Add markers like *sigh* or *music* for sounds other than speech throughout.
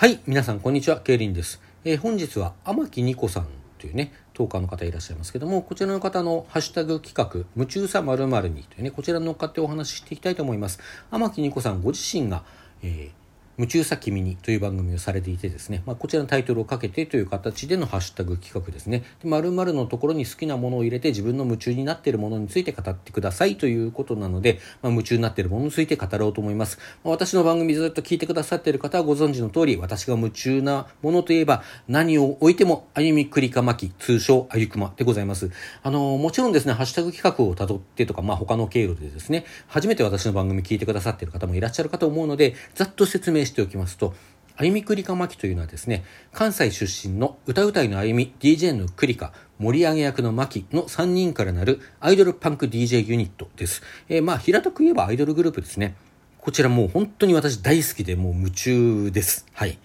はい、皆さんこんにちは、ケイリンです。えー本日は天木二子さんというね、トーカーの方いらっしゃいますけども、こちらの方のハッシュタグ企画、夢中さまるにというね、こちらに乗っかってお話ししていきたいと思います。天木二子さんご自身が、えー夢中さ君にという番組をされていてですね、まあ、こちらのタイトルをかけてという形でのハッシュタグ企画ですね。で〇〇のところに好きなものを入れて自分の夢中になっているものについて語ってくださいということなので、まあ、夢中になっているものについて語ろうと思います。まあ、私の番組ずっと聞いてくださっている方はご存知の通り、私が夢中なものといえば何を置いても歩みくりかまき、通称あゆくまでございます。あの、もちろんですね、ハッシュタグ企画をたどってとか、まあ、他の経路でですね、初めて私の番組聞いてくださっている方もいらっしゃるかと思うので、ざっと説明しておきますと、あゆみくりかまきというのはですね、関西出身の歌うたいのあゆみ、DJ のくりか、盛り上げ役のまきの3人からなるアイドルパンク DJ ユニットです。えーまあ、平たく言えばアイドルグループですね。こちらもう本当に私大好きでもう夢中です。はい。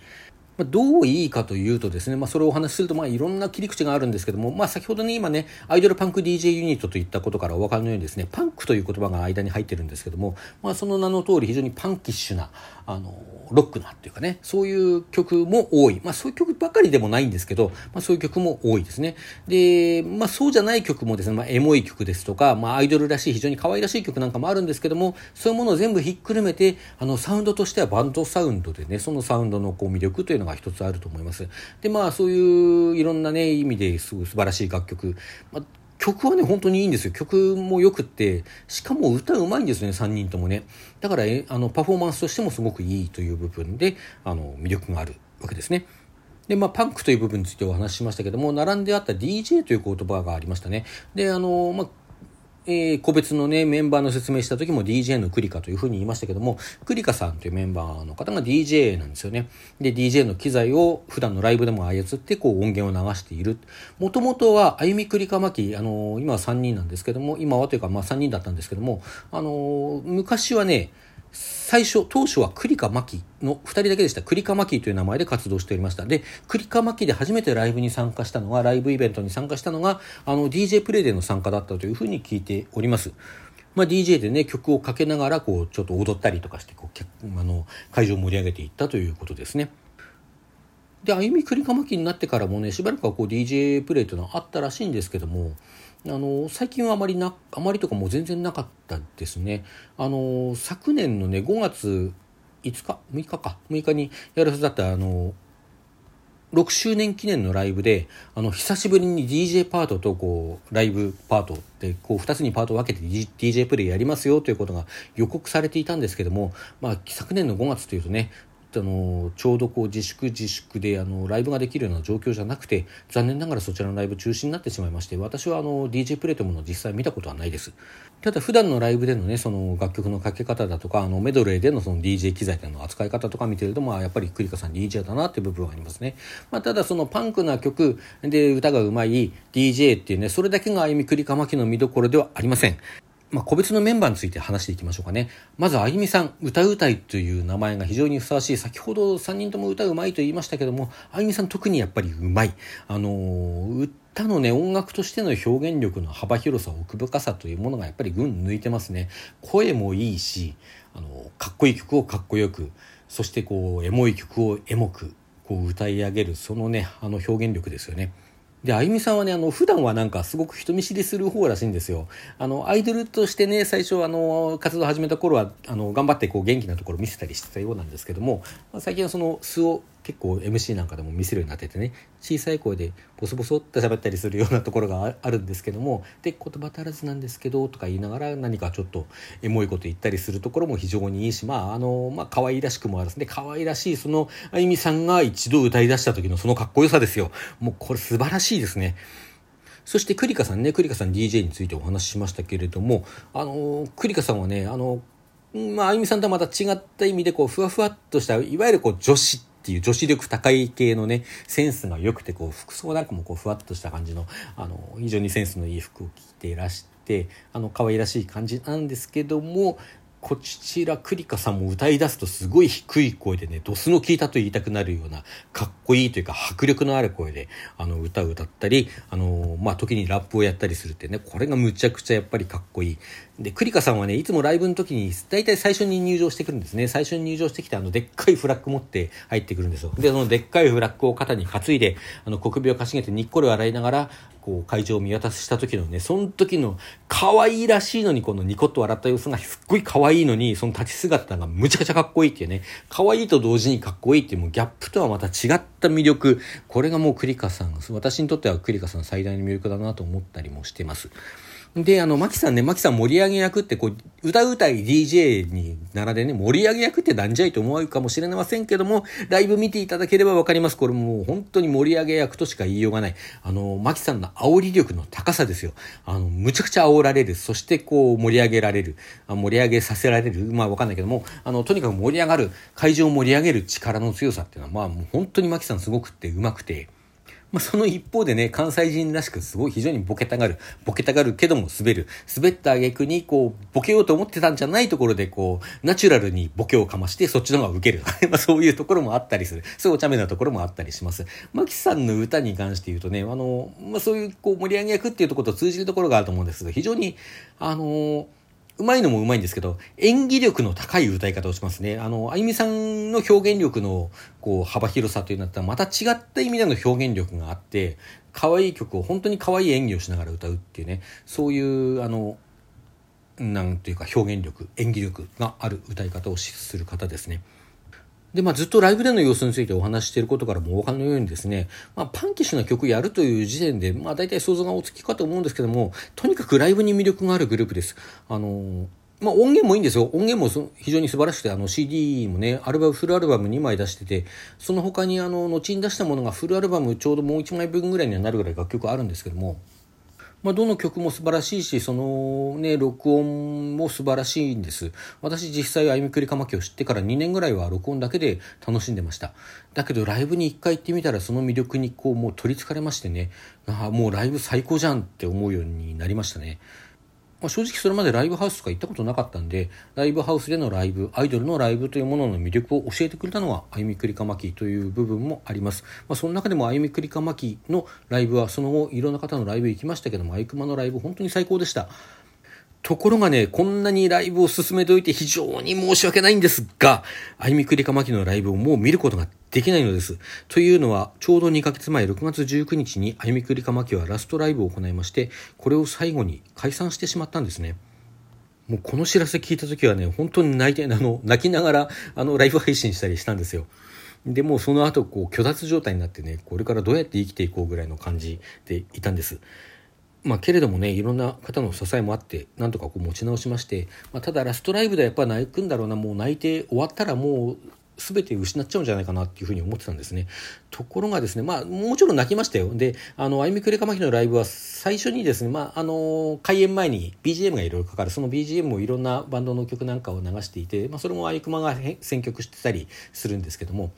まあ、どういいかというとですね、まあ、それをお話しすると、まあ、いろんな切り口があるんですけども、まあ、先ほどね、今ね、アイドルパンク DJ ユニットといったことからお分かりのようにですね、パンクという言葉が間に入ってるんですけども、まあ、その名の通り非常にパンキッシュな、あの、ロックなっていうかね、そういう曲も多い。まあ、そういう曲ばかりでもないんですけど、まあ、そういう曲も多いですね。で、まあ、そうじゃない曲もですね、まあ、エモい曲ですとか、まあ、アイドルらしい非常に可愛らしい曲なんかもあるんですけども、そういうものを全部ひっくるめて、あの、サウンドとしてはバンドサウンドでね、そのサウンドのこう魅力というのはが一つあると思います。で、まあ、そういういろんなね、意味ですごい素晴らしい楽曲。まあ曲はね、本当にいいんですよ。曲も良くって、しかも歌うまいんですね、3人ともね。だから、あの、パフォーマンスとしてもすごくいいという部分で、あの、魅力があるわけですね。で、まあ、パンクという部分についてお話ししましたけども、並んであった DJ という言葉がありましたね。で、あの、まあ、えー個別のね、メンバーの説明した時も DJ のクリカというふうに言いましたけども、クリカさんというメンバーの方が DJ なんですよね。で、DJ の機材を普段のライブでも操って、こう音源を流している。もともとは、あゆみクリカ巻き、あのー今は3人なんですけども、今はというか、まあ3人だったんですけども、あのー昔はね、最初、当初はクリカマキの2人だけでした。クリカマキという名前で活動しておりました。で、クリカマキで初めてライブに参加したのが、ライブイベントに参加したのが、あの、DJ プレイでの参加だったというふうに聞いております。まあ、DJ でね、曲をかけながら、こう、ちょっと踊ったりとかして、こう、客あの、会場を盛り上げていったということですね。で、あゆみくりかまきになってからもね、しばらくはこう DJ プレイというのはあったらしいんですけども、あの、最近はあまりな、あまりとかもう全然なかったですね。あの、昨年のね、5月5日 ?6 日か。6日にやるはずだった、あの、6周年記念のライブで、あの、久しぶりに DJ パートと、こう、ライブパートで、こう、2つにパートを分けて D- DJ プレイやりますよということが予告されていたんですけども、まあ、昨年の5月というとね、あのちょうどこう自粛自粛であのライブができるような状況じゃなくて残念ながらそちらのライブ中止になってしまいまして私はあの DJ プレイというもの実際見たことはないです。ただ普段のライブでのねその楽曲のかけ方だとかあのメドレーでのその DJ 機材での扱い方とか見てるとまあやっぱりクリカさん DJ だなっていう部分はありますね、まあ、ただそのパンクな曲で歌がうまい DJ っていうねそれだけがあゆみクリカマキの見どころではありません。まあ、個別のメンバーについて話していきましょうかね。まず、あゆみさん、歌うたいという名前が非常にふさわしい。先ほど3人とも歌うまいと言いましたけども、あゆみさん特にやっぱりうまい。あのー歌のね、音楽としての表現力の幅広さ、奥深さというものがやっぱり群抜いてますね。声もいいし、あのかっこいい曲をかっこよく、そしてこう、エモい曲をエモく、こう歌い上げる、そのね、あの表現力ですよね。で、あゆみさんはね、あの、普段はなんかすごく人見知りする方らしいんですよ。あの、アイドルとしてね、最初あの、活動始めた頃は、あの、頑張ってこう元気なところ見せたりしてたようなんですけども、まあ最近はその素を結構 MC なんかでも見せるようになっててね、小さい声でボソボソって喋ったりするようなところがあ *laughs* るんですけども、で、言葉足らずなんですけど、とか言いながら何かちょっとエモいこと言ったりするところも非常にいいし、まあ、あの、まあ、可愛らしくもあるんですね。可愛らしい、その、あゆみさんが一度歌い出した時のそのかっこよさですよ。もうこれ素晴らしいですね。そしてクリカさんね、クリカさん DJ についてお話ししましたけれども、あの、クリカさんはね、あの、まあ、あゆみさんとはまた違った意味で、こう、ふわふわっとした、いわゆるこう、女子っていう女子力高い系のね、センスが良くて、こう、服装なんかもこう、ふわっとした感じの、あの、非常にセンスのいい服を着ていらして、あの、可愛らしい感じなんですけども、こちらクリカさんも歌い出すとすごい低い声でねドスの効いたと言いたくなるようなかっこいいというか迫力のある声であの歌を歌ったりあの、まあ、時にラップをやったりするってねこれがむちゃくちゃやっぱりかっこいい。でクリカさんはねいつもライブの時に大体最初に入場してくるんですね。最初に入場してきてあのでっかいフラッグ持って入ってくるんですよ。でそのでっかいフラッグを肩に担いであの小首をかしげてにっこり笑いながらこう会場を見渡した時のねその時の可愛いらしいのにこのニコッと笑った様子がすっごい可愛いのにその立ち姿がむちゃくちゃかっこいいっていうね可愛いと同時にかっこいいっていうもうギャップとはまた違った魅力これがもうクリカさん私にとってはクリカさん最大の魅力だなと思ったりもしてます。で、あの、マキさんね、マキさん盛り上げ役って、こう、歌うたい DJ に並んでね、盛り上げ役ってなんじゃいと思うかもしれませんけども、ライブ見ていただければわかります。これもう本当に盛り上げ役としか言いようがない。あの、マキさんの煽り力の高さですよ。あの、むちゃくちゃ煽られる。そしてこう、盛り上げられる。盛り上げさせられる。まあわかんないけども、あの、とにかく盛り上がる、会場を盛り上げる力の強さっていうのは、まあもう本当にマキさんすごくって上手くて、まあ、その一方でね、関西人らしくすごい非常にボケたがる。ボケたがるけども滑る。滑った挙句に、こう、ボケようと思ってたんじゃないところで、こう、ナチュラルにボケをかまして、そっちの方が受ける。*laughs* まあ、そういうところもあったりする。そうお茶目なところもあったりします。マキさんの歌に関して言うとね、あの、まあ、そういう、こう、盛り上げ役っていうところと通じるところがあると思うんですけど、非常に、あのうまいのもうまいんですけど、演技力の高い歌い方をしますね。あの、あゆみさんの表現力のこう幅広さというのはまた違った意味での表現力があって、可愛い曲を本当に可愛い演技をしながら歌うっていうね、そういう、あの、なんというか表現力、演技力がある歌い方をする方ですね。で、まあ、ずっとライブでの様子についてお話していることからもお分かりのようにですね、まあ、パンキッシュな曲やるという時点で、まあ、大体想像がおつきかと思うんですけども、とにかくライブに魅力があるグループです。あのまあ、音源もいいんですよ。音源も非常に素晴らしくて、あの CD もね、アルバム、フルアルバム2枚出してて、その他にあの、後に出したものがフルアルバムちょうどもう1枚分ぐらいにはなるぐらい楽曲あるんですけども、まあ、どの曲も素晴らしいし、そのね、録音も素晴らしいんです。私実際、あゆみくりかまきを知ってから2年ぐらいは録音だけで楽しんでました。だけどライブに1回行ってみたらその魅力にこうもう取りつかれましてね、あもうライブ最高じゃんって思うようになりましたね。まあ、正直それまでライブハウスとか行ったことなかったんで、ライブハウスでのライブ、アイドルのライブというものの魅力を教えてくれたのは、あゆみくりかまきという部分もあります。まあ、その中でもあゆみくりかまきのライブは、その後いろんな方のライブ行きましたけども、あゆくまのライブ本当に最高でした。ところがね、こんなにライブを進めておいて非常に申し訳ないんですが、あゆみくりかまきのライブをもう見ることができないのです。というのは、ちょうど2ヶ月前、6月19日にあゆみくりかまきはラストライブを行いまして、これを最後に解散してしまったんですね。もうこの知らせ聞いた時はね、本当に泣いて、あの、泣きながら、あの、ライブ配信したりしたんですよ。で、もうその後、こう、虚脱状態になってね、これからどうやって生きていこうぐらいの感じでいたんです。まあ、けれどもねいろんな方の支えもあってなんとかこう持ち直しまして、まあ、ただラストライブではやっぱ泣くんだろうなもう泣いて終わったらもう全て失っちゃうんじゃないかなっていうふうに思ってたんですね。ところがですね、まあ、もちろん泣きましたよ。で、あの、あゆみくれかまひのライブは最初にですね、まあ、あの、開演前に BGM がいろいろかかる、その BGM もいろんなバンドの曲なんかを流していて、まあ、それもあゆくまが選曲してたりするんですけども、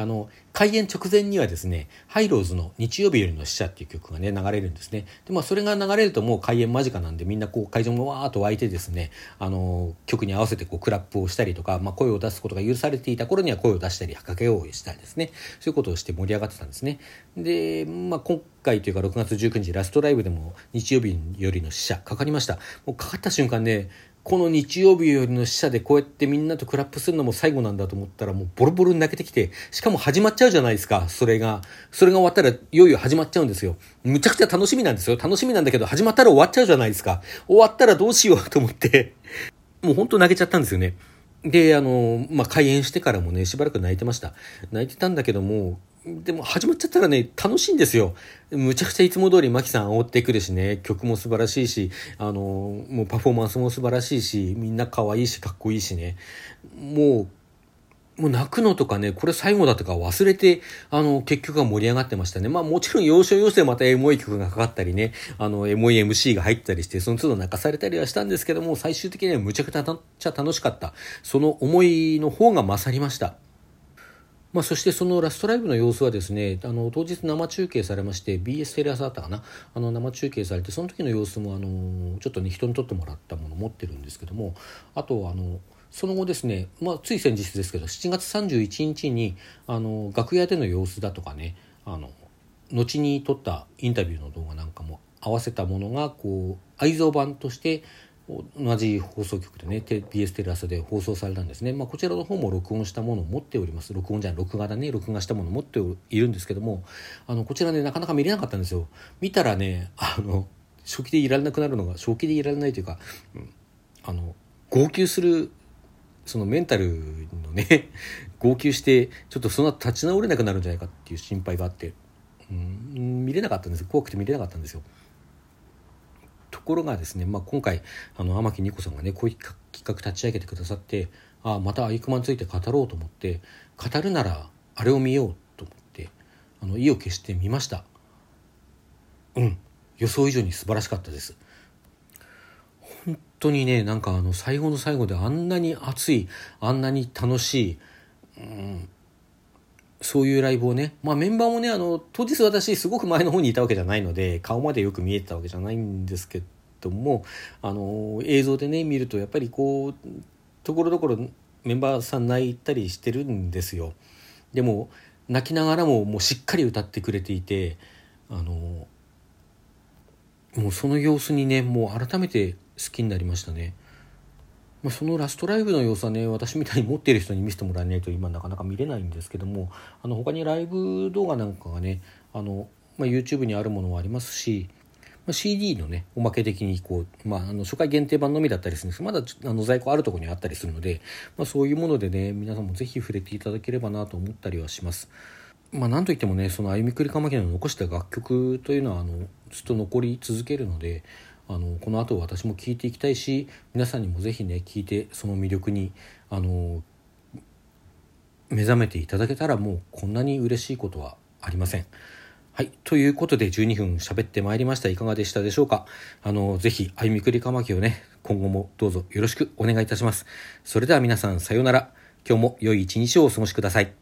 あの、開演直前にはですね、ハイローズの日曜日よりの死者っていう曲がね、流れるんですね。で、まあ、それが流れるともう開演間近なんで、みんなこう、会場もわーっと湧いてですね、あの、曲に合わせてこう、クラップをしたりとか、まあ、声を出すことが許されていた頃には声を出したり、かけようしたりですね、そういうことをして盛り上がってたんですね。で、まあ、今回というか6月19日ラストライブでも日曜日よりの死者かかりました。もうかかった瞬間ね、この日曜日よりの死者でこうやってみんなとクラップするのも最後なんだと思ったらもうボロボロに泣けてきて、しかも始まっちゃうじゃないですか、それが。それが終わったらいよいよ始まっちゃうんですよ。むちゃくちゃ楽しみなんですよ。楽しみなんだけど始まったら終わっちゃうじゃないですか。終わったらどうしようと思って、*laughs* もう本当泣けちゃったんですよね。で、あの、まあ、開演してからもね、しばらく泣いてました。泣いてたんだけども、でも始まっちゃったらね、楽しいんですよ。むちゃくちゃいつも通りマキさん煽ってくるしね、曲も素晴らしいし、あの、もうパフォーマンスも素晴らしいし、みんな可愛いし、かっこいいしね。もう、もう泣くのとかね、これ最後だとか忘れて、あの、結局は盛り上がってましたね。まあもちろん要所要所でまたエモい曲がかかったりね、あの、エモい MC が入ったりして、その都度泣かされたりはしたんですけども、最終的にはむちゃくちゃ楽しかった。その思いの方が勝りました。まあ、そしてそのラストライブの様子はですねあの当日生中継されまして BS テレ朝だったかな？あの生中継されてその時の様子もあのちょっとね人に撮ってもらったもの持ってるんですけどもあとあのその後ですね、まあ、つい先日ですけど7月31日にあの楽屋での様子だとかねあの後に撮ったインタビューの動画なんかも合わせたものがこう愛蔵版として同じ放送局でね BS テレ朝で放送されたんですね、まあ、こちらの方も録音したものを持っております。録音じゃない録画だね。録画したものを持っているんですけどもあのこちらねなかなか見れなかったんですよ。見たらねあの初期でいられなくなるのが初期でいられないというか、うん、あの号泣するそのメンタルのね *laughs* 号泣してちょっとその後立ち直れなくなるんじゃないかっていう心配があって、うん、見れなかったんです怖くて見れなかったんですよ。ところがですね、まあ、今回あの天木二子さんがねこういう企画立ち上げてくださってああまたアイクマについて語ろうと思って語るならあれを見ようと思ってあの意を決して見ました。うん。予想以上に素晴らしかったです。本当にねなんかあの最後の最後であんなに熱いあんなに楽しい、うん、そういうライブをね、まあメンバーもね、あの、当日私すごく前の方にいたわけじゃないので、顔までよく見えてたわけじゃないんですけども、あの、映像でね、見るとやっぱりこう、ところどころメンバーさん泣いたりしてるんですよ。でも、泣きながらももうしっかり歌ってくれていて、あの、もうその様子にね、もう改めて好きになりましたね。まあ、そのラストライブの様子はね私みたいに持っている人に見せてもらえないと今なかなか見れないんですけどもあの他にライブ動画なんかがねあの、まあ、YouTube にあるものはありますし、まあ、CD のねおまけ的にこう、まあ、あの初回限定版のみだったりするんですまだあの在庫あるところにあったりするので、まあ、そういうものでね皆さんもぜひ触れていただければなと思ったりはします。まあ、なんといってもねその歩みくりかまきの残した楽曲というのはあのずっと残り続けるのであのこの後私も聞いていきたいし皆さんにも是非ね聞いてその魅力にあの目覚めていただけたらもうこんなに嬉しいことはありません。はい。ということで12分喋ってまいりました。いかがでしたでしょうか？あの、ぜひ、歩みくりかまきをね、今後もどうぞよろしくお願いいたします。それでは皆さん、さようなら。今日も良い一日をお過ごしください。